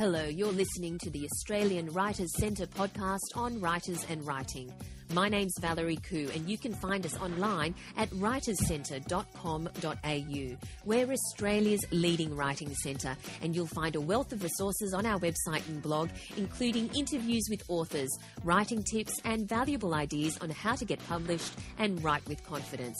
Hello, you're listening to the Australian Writers Centre podcast on writers and writing. My name's Valerie Khoo, and you can find us online at writerscentre.com.au. We're Australia's leading writing centre, and you'll find a wealth of resources on our website and blog, including interviews with authors, writing tips, and valuable ideas on how to get published and write with confidence.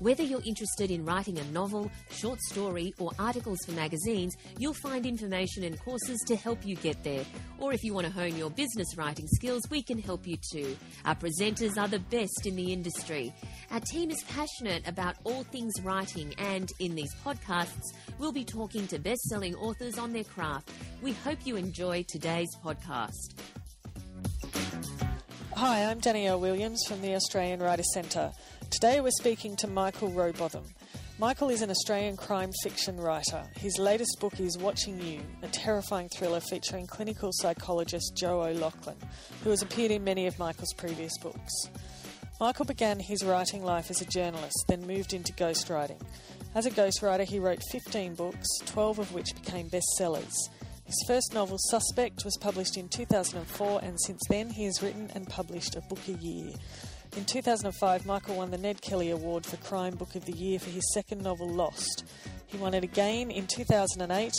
Whether you're interested in writing a novel, short story, or articles for magazines, you'll find information and courses to help you get there. Or if you want to hone your business writing skills, we can help you too. Our presenters are the best in the industry. Our team is passionate about all things writing, and in these podcasts, we'll be talking to best selling authors on their craft. We hope you enjoy today's podcast. Hi, I'm Danielle Williams from the Australian Writers Centre. Today we're speaking to Michael Robotham. Michael is an Australian crime fiction writer. His latest book is Watching You, a terrifying thriller featuring clinical psychologist Joe O'Loughlin, who has appeared in many of Michael's previous books. Michael began his writing life as a journalist, then moved into ghostwriting. As a ghostwriter, he wrote 15 books, 12 of which became bestsellers. His first novel, Suspect, was published in 2004, and since then he has written and published a book a year. In 2005, Michael won the Ned Kelly Award for Crime Book of the Year for his second novel, Lost. He won it again in 2008,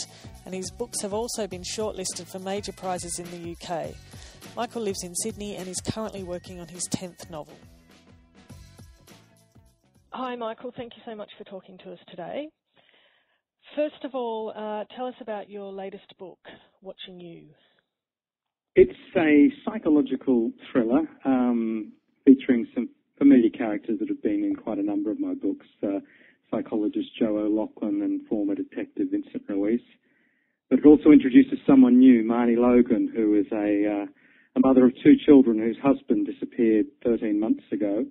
and his books have also been shortlisted for major prizes in the UK. Michael lives in Sydney and is currently working on his 10th novel. Hi, Michael. Thank you so much for talking to us today. First of all, uh, tell us about your latest book, Watching You. It's a psychological thriller um, featuring some familiar characters that have been in quite a number of my books. Uh, psychologist Joe O'Loughlin and former detective Vincent Ruiz. But it also introduces someone new, Marnie Logan, who is a, uh, a mother of two children whose husband disappeared 13 months ago.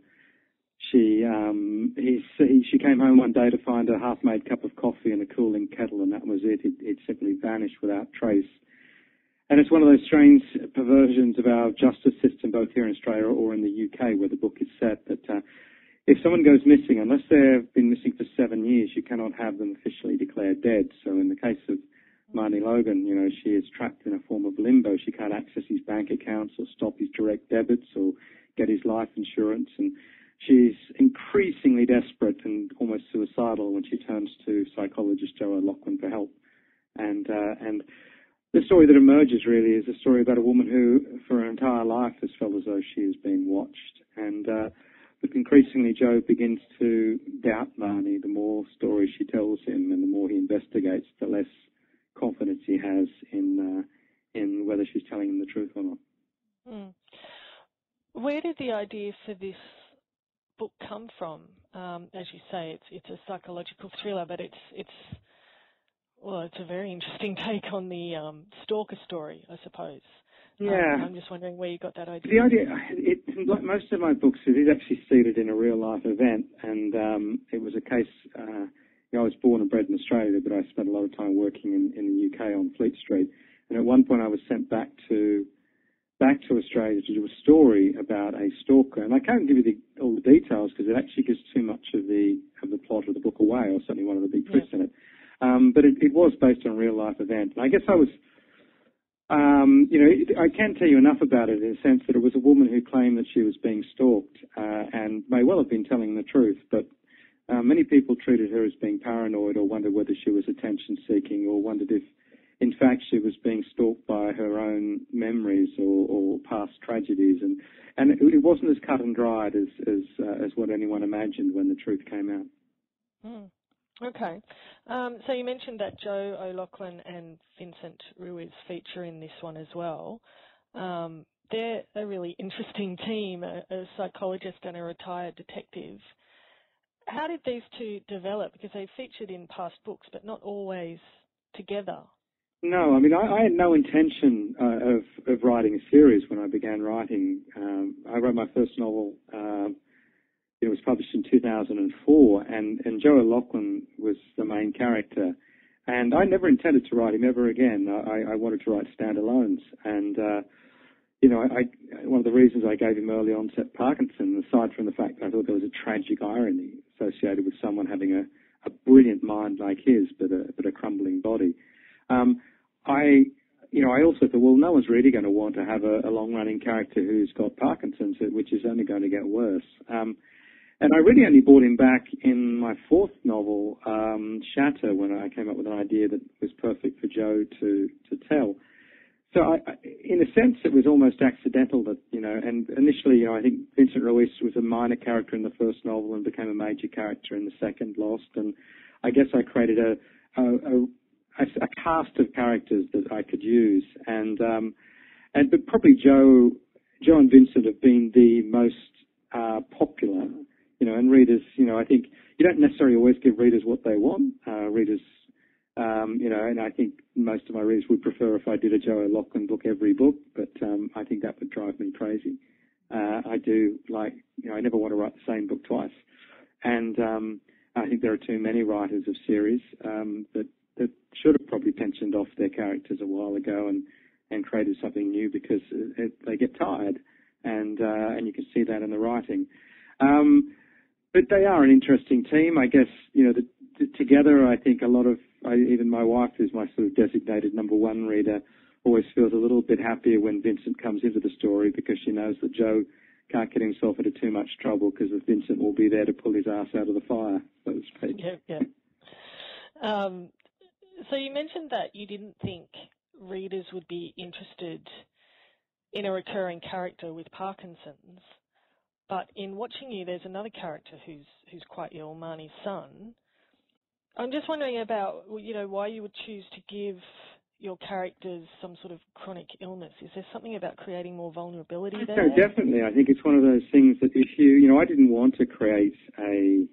She um, he, she came home one day to find a half-made cup of coffee and a cooling kettle, and that was it. It, it simply vanished without trace. And it's one of those strange perversions of our justice system, both here in Australia or in the UK, where the book is set, that uh, if someone goes missing, unless they've been missing for seven years, you cannot have them officially declared dead. So in the case of Marnie Logan, you know, she is trapped in a form of limbo. She can't access his bank accounts or stop his direct debits or get his life insurance. And she's increasingly desperate and almost suicidal when she turns to psychologist Joe O'Loughlin for help. And, uh, and the story that emerges really is a story about a woman who, for her entire life, has felt as though she is being watched. And uh, but increasingly, Joe begins to doubt Marnie. The more stories she tells him, and the more he investigates, the less confidence he has in uh, in whether she's telling him the truth or not. Mm. Where did the idea for this book come from? Um, as you say, it's it's a psychological thriller, but it's it's well, it's a very interesting take on the um, stalker story, I suppose. Um, yeah. Um, I'm just wondering where you got that idea. The idea, it, like most of my books, it is actually seated in a real life event, and um, it was a case. Uh, you know, I was born and bred in Australia, but I spent a lot of time working in, in the UK on Fleet Street. And at one point, I was sent back to back to Australia to do a story about a stalker. And I can't give you the, all the details because it actually gives too much of the of the plot of the book away, or certainly one of the big twists yeah. in it. Um, but it, it, was based on real life event. And I guess I was, um, you know, I can't tell you enough about it in the sense that it was a woman who claimed that she was being stalked uh, and may well have been telling the truth, but uh, many people treated her as being paranoid or wondered whether she was attention seeking or wondered if, in fact, she was being stalked by her own memories or, or past tragedies. And, and it, it, wasn't as cut and dried as, as, uh, as what anyone imagined when the truth came out. Mm. Okay. Um, so you mentioned that Joe O'Loughlin and Vincent Ruiz feature in this one as well. Um, they're a really interesting team, a, a, psychologist and a retired detective. How did these two develop? Because they featured in past books, but not always together. No, I mean, I, I had no intention uh, of, of writing a series when I began writing. Um, I wrote my first novel uh, it was published in 2004, and, and Joe O'Loughlin was the main character. And I never intended to write him ever again. I, I wanted to write standalones. And, uh, you know, I, one of the reasons I gave him early onset Parkinson, aside from the fact that I thought there was a tragic irony associated with someone having a, a brilliant mind like his, but a, but a crumbling body. Um, I you know, I also thought, well, no one's really going to want to have a, a long-running character who's got Parkinson's, which is only going to get worse. Um, and I really only brought him back in my fourth novel, um, Shatter, when I came up with an idea that was perfect for Joe to to tell. So, I, in a sense, it was almost accidental that you know. And initially, you know, I think Vincent Ruiz was a minor character in the first novel and became a major character in the second, Lost. And I guess I created a a, a, a cast of characters that I could use. And um, and but probably Joe, Joe and Vincent have been the most uh, popular you know, and readers, you know, I think you don't necessarily always give readers what they want. Uh, readers, um, you know, and I think most of my readers would prefer if I did a Joe O'Loughlin book every book, but um, I think that would drive me crazy. Uh, I do like, you know, I never want to write the same book twice, and um, I think there are too many writers of series um, that that should have probably pensioned off their characters a while ago and and created something new because it, they get tired, and uh, and you can see that in the writing. Um, but they are an interesting team. I guess you know the, the, together. I think a lot of I, even my wife, who's my sort of designated number one reader, always feels a little bit happier when Vincent comes into the story because she knows that Joe can't get himself into too much trouble because Vincent will be there to pull his ass out of the fire, so to speak. Yeah, yeah. Um, so you mentioned that you didn't think readers would be interested in a recurring character with Parkinson's. But in watching you, there's another character who's who's quite ill, Marnie's son. I'm just wondering about you know why you would choose to give your characters some sort of chronic illness. Is there something about creating more vulnerability there? No, definitely. I think it's one of those things that if you you know I didn't want to create a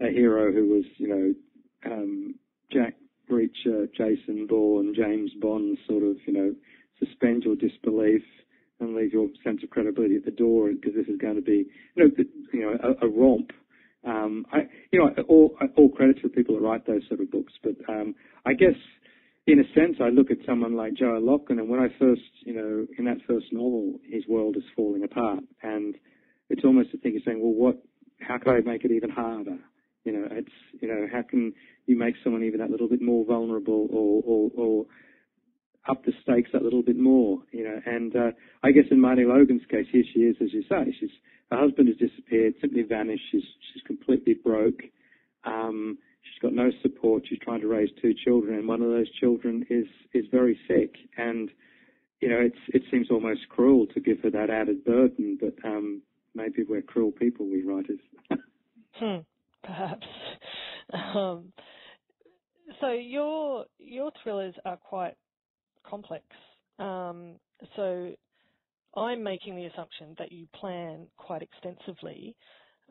a hero who was you know um, Jack Reacher, Jason Bourne, James Bond sort of you know suspend your disbelief and leave your sense of credibility at the door because this is going to be, you know, you know, a, a romp. Um, I, you know, all, all credit to the people that write those sort of books, but um, I guess in a sense, I look at someone like Joe O'Loughlin, and when I first, you know, in that first novel, his world is falling apart, and it's almost a thing of saying, well, what? How can I make it even harder? You know, it's, you know, how can you make someone even that little bit more vulnerable or, or, or up the stakes a little bit more, you know. And uh, I guess in Marnie Logan's case, here she is, as you say, she's her husband has disappeared, simply vanished. She's she's completely broke. Um, she's got no support. She's trying to raise two children, and one of those children is is very sick. And you know, it's it seems almost cruel to give her that added burden, but um, maybe we're cruel people, we writers. hmm, perhaps. Um, so your your thrillers are quite complex. Um, so I'm making the assumption that you plan quite extensively.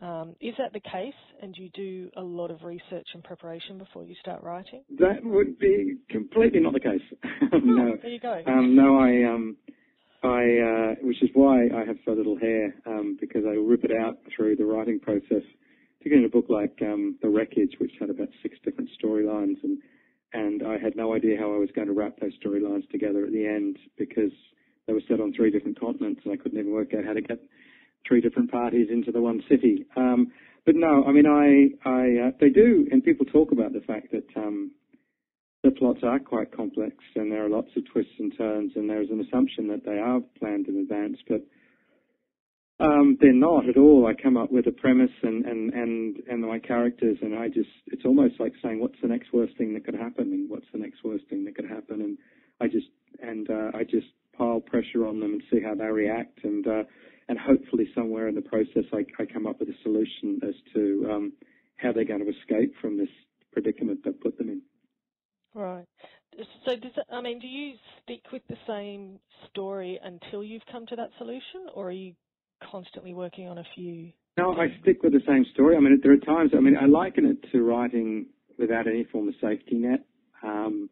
Um, is that the case? And do you do a lot of research and preparation before you start writing? That would be completely not the case. Oh, no. There you go. Um, no, I, um, I, uh, which is why I have so little hair, um, because I rip it out through the writing process. Particularly in a book like um, The Wreckage, which had about six different storylines, and and I had no idea how I was going to wrap those storylines together at the end because they were set on three different continents, and I couldn't even work out how to get three different parties into the one city. Um, but no, I mean, I, I, uh, they do, and people talk about the fact that um, the plots are quite complex, and there are lots of twists and turns, and there is an assumption that they are planned in advance, but um, they're not at all. I come up with a premise and, and, and, and my characters, and I just, it's almost like saying, what's the next worst thing that could happen, and what's the next worst thing that could happen, and I just, and uh, I just pile pressure on them and see how they react, and uh, and hopefully somewhere in the process, I, I come up with a solution as to um, how they're going to escape from this predicament that put them in. Right. So does it, I mean, do you stick with the same story until you've come to that solution, or are you constantly working on a few? No, I stick with the same story. I mean, there are times, I mean, I liken it to writing without any form of safety net. Um,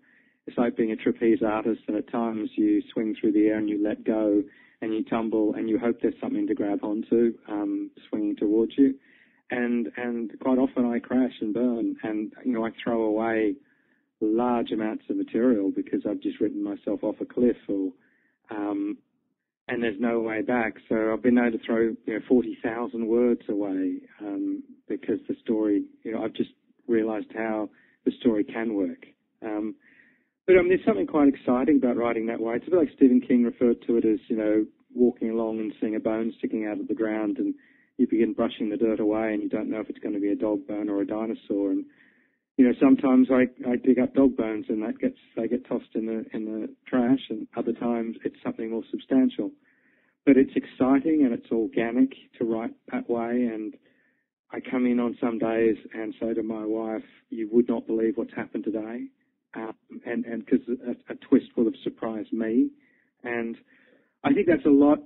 it's like being a trapeze artist, and at times you swing through the air and you let go and you tumble and you hope there's something to grab onto um, swinging towards you. And and quite often I crash and burn, and you know I throw away large amounts of material because I've just written myself off a cliff or um, and there's no way back. So I've been able to throw you know 40,000 words away um, because the story, you know, I've just realised how the story can work. Um, But um, there's something quite exciting about writing that way. It's a bit like Stephen King referred to it as, you know, walking along and seeing a bone sticking out of the ground, and you begin brushing the dirt away, and you don't know if it's going to be a dog bone or a dinosaur. And you know, sometimes I, I dig up dog bones, and that gets they get tossed in the in the trash, and other times it's something more substantial. But it's exciting and it's organic to write that way, and I come in on some days and say to my wife, "You would not believe what's happened today," um, and and because a, a twist will have surprised me, and I think that's a lot.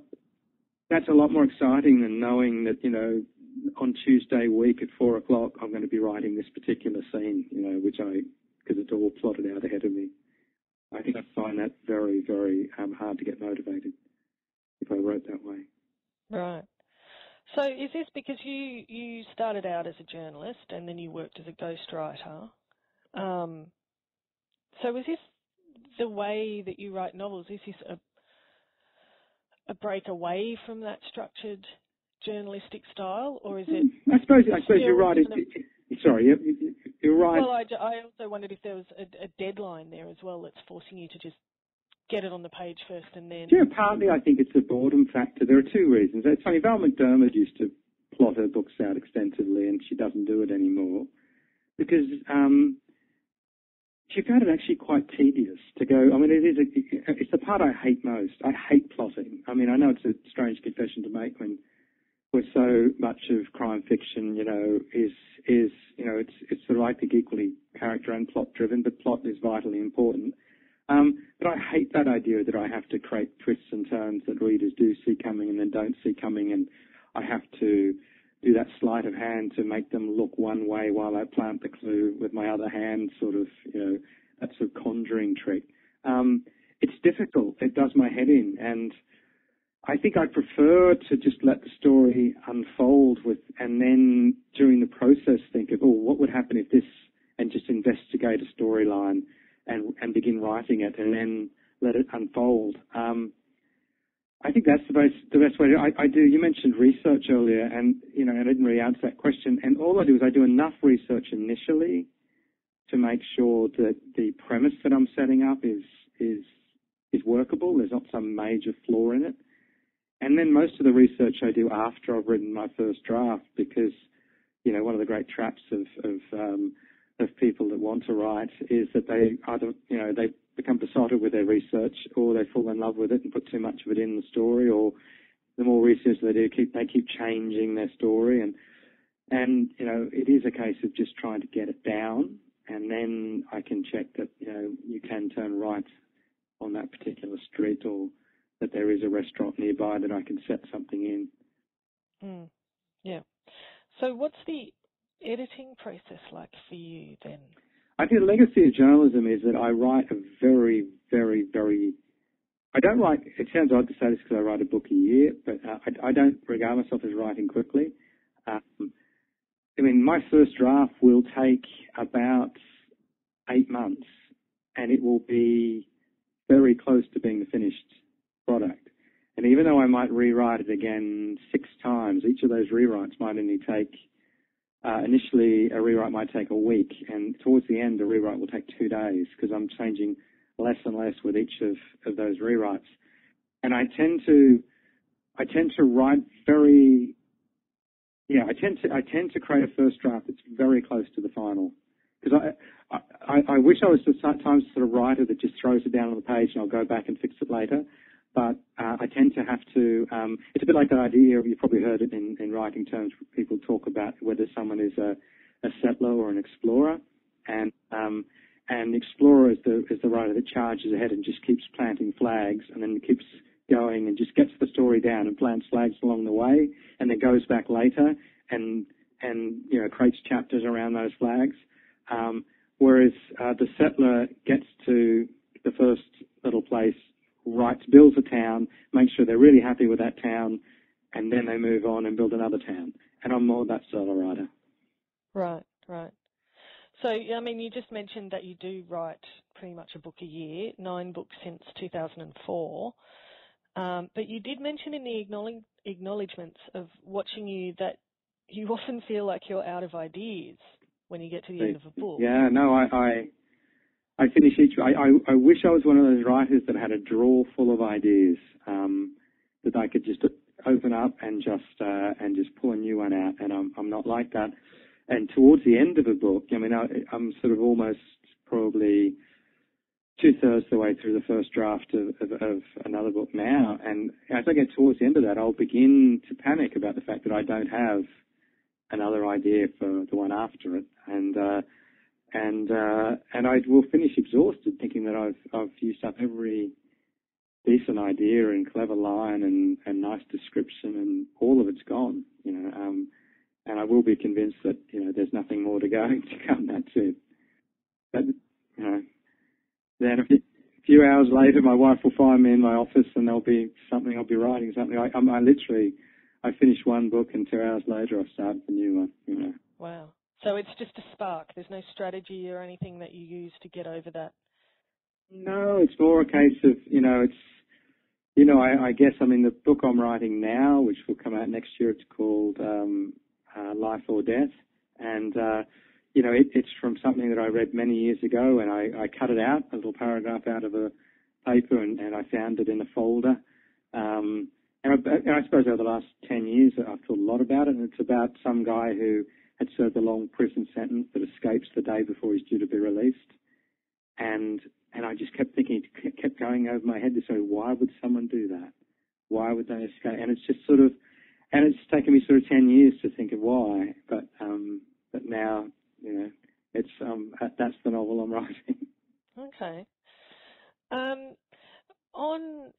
That's a lot more exciting than knowing that you know on Tuesday week at four o'clock I'm going to be writing this particular scene. You know, which I because it's all plotted out ahead of me. I think I find that very very um, hard to get motivated if I wrote that way. Right. So is this because you you started out as a journalist and then you worked as a ghostwriter? Um, so is this the way that you write novels? Is this a a break away from that structured journalistic style, or is it? I suppose I suppose you're right. It, it, sorry, you're right. Well, I, I also wondered if there was a, a deadline there as well that's forcing you to just get it on the page first and then. Yeah, partly I think it's a boredom factor. There are two reasons. It's funny. Val McDermid used to plot her books out extensively, and she doesn't do it anymore because um, she found it actually quite tedious to go. I mean, it is. A, it's the part I hate most. I hate plotting. I mean, I know it's a strange confession to make when so much of crime fiction, you know, is is you know, it's it's sort of I think equally character and plot driven, but plot is vitally important. Um, but I hate that idea that I have to create twists and turns that readers do see coming and then don't see coming, and I have to do that sleight of hand to make them look one way while I plant the clue with my other hand, sort of, you know, that sort of conjuring trick. Um, it's difficult. It does my head in, and I think I prefer to just let the story unfold with, and then during the process think of, oh, what would happen if this, and just investigate a storyline and and begin writing it, and then let it unfold. Um, I think that's the best the best way. To, I, I do. You mentioned research earlier, and you know, I didn't really answer that question. And all I do is I do enough research initially to make sure that the premise that I'm setting up is is is workable. There's not some major flaw in it. And then most of the research I do after I've written my first draft, because you know one of the great traps of of um, of people that want to write is that they either, you know, they become besotted with their research or they fall in love with it and put too much of it in the story or the more research they do, keep, they keep changing their story. And, and, you know, it is a case of just trying to get it down and then I can check that, you know, you can turn right on that particular street or that there is a restaurant nearby that I can set something in. Mm. Yeah. So what's the editing process like for you then? I think the legacy of journalism is that I write a very, very, very. I don't write. It sounds odd to say this because I write a book a year, but uh, I, I, don't regard myself as writing quickly. Um, I mean, my first draft will take about eight months, and it will be very close to being finished product. And even though I might rewrite it again six times, each of those rewrites might only take uh, initially, a rewrite might take a week, and towards the end, a rewrite will take two days because I'm changing less and less with each of, of those rewrites. And I tend to, I tend to write very, yeah, I tend to, I tend to create a first draft that's very close to the final. Because I, I, I wish I was the times sort of writer that just throws it down on the page and I'll go back and fix it later but uh, I tend to have to. Um, it's a bit like that idea. You've probably heard it in, in writing terms. People talk about whether someone is a, a settler or an explorer, and um, and the explorer is the is the writer that charges ahead and just keeps planting flags, and then keeps going and just gets the story down and plants flags along the way, and then goes back later and and you know creates chapters around those flags. Um, whereas uh, the settler gets to the first little place writes, builds a town, makes sure they're really happy with that town, and then they move on and build another town. And I'm more that sort of writer. Right, right. So, I mean, you just mentioned that you do write pretty much a book a year, nine books since 2004. Um, but you did mention in the acknowledge- acknowledgements of watching you that you often feel like you're out of ideas when you get to the end of a book. Yeah, no, I, I I finish each. I, I, I wish I was one of those writers that had a drawer full of ideas um, that I could just open up and just uh, and just pull a new one out. And I'm I'm not like that. And towards the end of a book, I mean, I, I'm sort of almost probably two thirds of the way through the first draft of, of, of, another book now, and as I get towards the end of that, I'll begin to panic about the fact that I don't have another idea for the one after it, and uh, and uh, and I will finish exhausted, thinking that I've I've used up every decent idea and clever line and, and nice description, and all of it's gone, you know. Um, and I will be convinced that you know there's nothing more to go to come. That's it. But you know, then a few hours later, my wife will find me in my office, and there'll be something I'll be writing something. I, I, I literally, I finish one book, and two hours later, I start the new one. You know. Wow. So it's just a spark. There's no strategy or anything that you use to get over that. No, it's more a case of you know, it's you know, I, I guess I mean the book I'm writing now, which will come out next year. It's called um, uh, Life or Death, and uh, you know, it, it's from something that I read many years ago, and I, I cut it out, a little paragraph out of a paper, and, and I found it in a folder. Um, and, I, and I suppose over the last 10 years, I've thought a lot about it, and it's about some guy who had served a long prison sentence that escapes the day before he's due to be released. And and I just kept thinking, it kept going over my head this way, why would someone do that? Why would they escape? And it's just sort of, and it's taken me sort of 10 years to think of why, but, um, but now you know, it's um that's the novel I'm writing. Okay. Um, on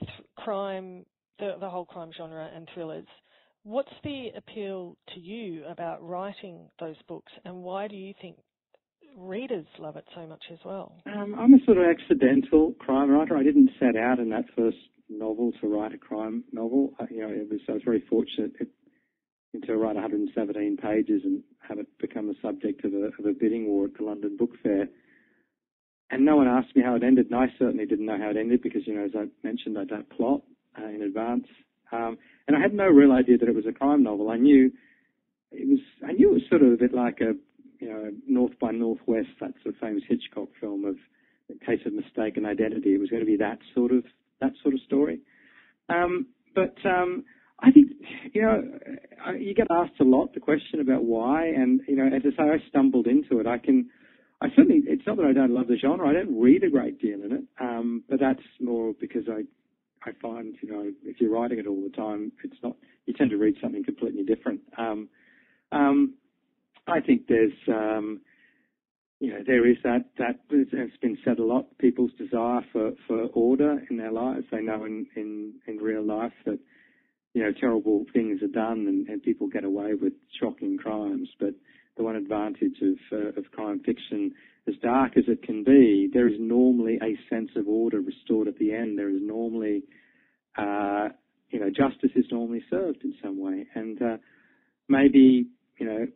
th- crime, the the whole crime genre and thrillers, what's the appeal to you about writing those books, and why do you think readers love it so much as well? Um, I'm a sort of accidental crime writer. I didn't set out in that first novel to write a crime novel. I, you know, it was I was very fortunate. To write 117 pages and have it become the subject of a, of a bidding war at the London Book Fair. And no one asked me how it ended, and I certainly didn't know how it ended because, you know, as I mentioned, I don't plot uh, in advance. Um, and I had no real idea that it was a crime novel. I knew it was, I knew it was sort of a bit like a, you know, North by Northwest, that sort of famous Hitchcock film of a case of mistaken identity. It was going to be that sort of, that sort of story. Um, but, um, I think, you know, you get asked a lot the question about why, and, you know, as I say, I stumbled into it. I can, I certainly, it's not that I don't love the genre. I don't read a great deal in it, um, but that's more because I, I find, you know, if you're writing it all the time, it's not, you tend to read something completely different. Um, um, I think there's, um, you know, there is that, that it's been said a lot, people's desire for, for order in their lives. They know in, in, in real life that, you know, terrible things are done and, and people get away with shocking crimes. But the one advantage of, uh, of crime fiction, as dark as it can be, there is normally a sense of order restored at the end. There is normally, uh, you know, justice is normally served in some way. And uh, maybe, you know,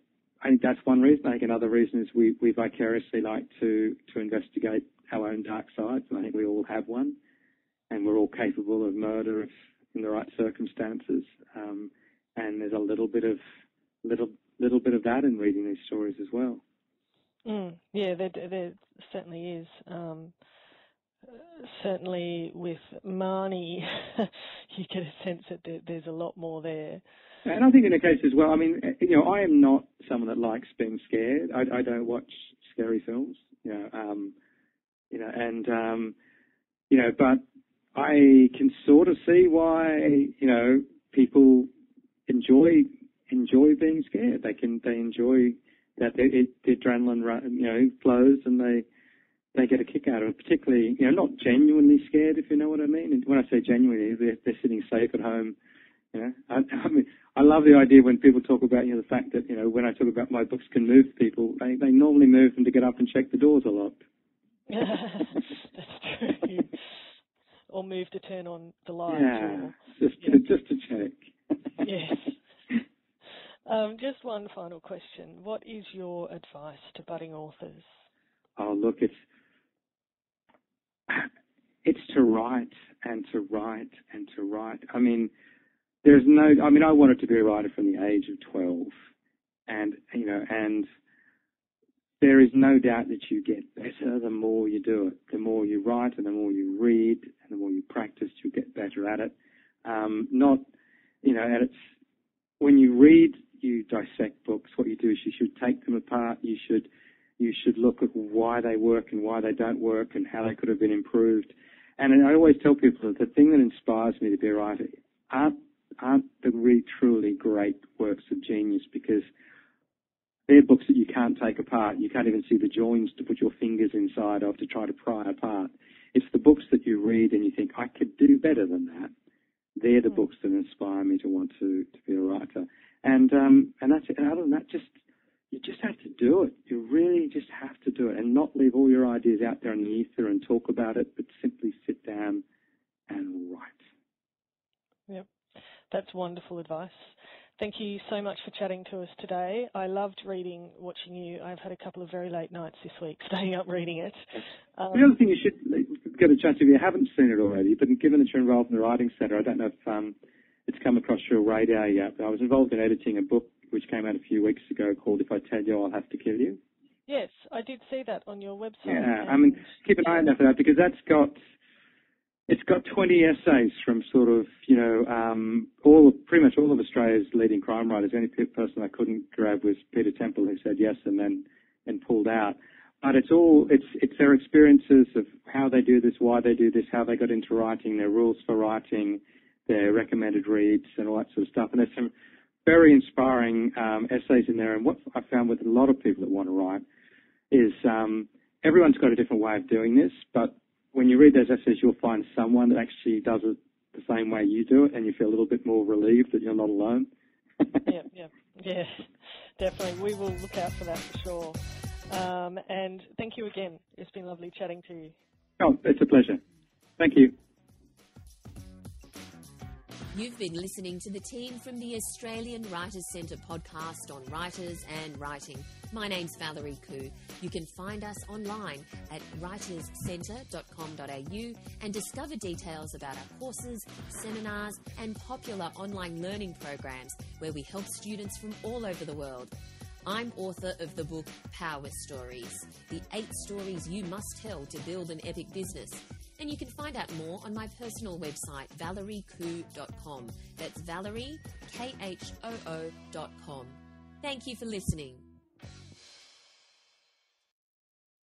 I think that's one reason. I think another reason is we, we vicariously like to, to investigate our own dark sides. I think we all have one. And we're all capable of murder if in the right circumstances. Um, and there's a little bit of little little bit of that in reading these stories as well. Mm, yeah, there, there certainly is. Um, certainly with Marnie, you get a sense that there, there's a lot more there. And I think in the case as well, I mean, you know, I am not someone that likes being scared. I, I don't watch scary films, you know, um, you know, and um, you know, but I can sort of see why you know people enjoy enjoy being scared. They can they enjoy that they, it, the adrenaline you know flows and they they get a kick out of it. Particularly you know not genuinely scared if you know what I mean. And when I say genuinely, they're, they're sitting safe at home. You know, I, I mean, I love the idea when people talk about you know the fact that you know when I talk about my books can move people, they they normally move them to get up and check the doors are locked. That's true or move to turn on the light. Yeah, or, just yeah. to, just to check. yes. Um, just one final question. What is your advice to budding authors? Oh, look, it's it's to write and to write and to write. I mean, there's no. I mean, I wanted to be a writer from the age of twelve, and you know, and there is no doubt that you get better the more you do it. The more you write and the more you read and the more you practice, you get better at it. Um, not, you know, and it's when you read, you dissect books. What you do is you should take them apart. You should you should look at why they work and why they don't work and how they could have been improved. And I always tell people that the thing that inspires me to be a writer aren't aren't the really truly great works of genius because they're books that you can't take apart. You can't even see the joins to put your fingers inside of to try to pry apart. It's the books that you read and you think, I could do better than that. They're the mm. books that inspire me to want to, to be a writer. And um, and that's it. And other than that, just you just have to do it. You really just have to do it and not leave all your ideas out there in the ether and talk about it, but simply sit down and write. Yep. That's wonderful advice. Thank you so much for chatting to us today. I loved reading, watching you. I've had a couple of very late nights this week staying up reading it. Um, the other thing you should get a chance if you haven't seen it already, but given that you're involved in the Writing Centre, I don't know if um, it's come across your radar yet, but I was involved in editing a book which came out a few weeks ago called If I Tell You I'll Have to Kill You. Yes, I did see that on your website. Yeah, I mean, keep an eye out for that because that's got it's got 20 essays from sort of, you know, um, all pretty much all of Australia's leading crime writers. The only person I couldn't grab was Peter Temple, who said yes and then and pulled out. But it's all it's it's their experiences of how they do this, why they do this, how they got into writing, their rules for writing, their recommended reads, and all that sort of stuff. And there's some very inspiring um, essays in there. And what I found with a lot of people that want to write is um, everyone's got a different way of doing this, but when you read those essays, you'll find someone that actually does it the same way you do it, and you feel a little bit more relieved that you're not alone. yeah, yeah, yeah, definitely. We will look out for that for sure. Um, and thank you again. It's been lovely chatting to you. Oh, it's a pleasure. Thank you. You've been listening to the team from the Australian Writers Centre podcast on writers and writing. My name's Valerie Khoo. You can find us online at writerscentre.com.au and discover details about our courses, seminars, and popular online learning programs where we help students from all over the world. I'm author of the book Power Stories, the eight stories you must tell to build an epic business. And you can find out more on my personal website, valeriekhoo.com. That's Valerie, K H O O.com. Thank you for listening.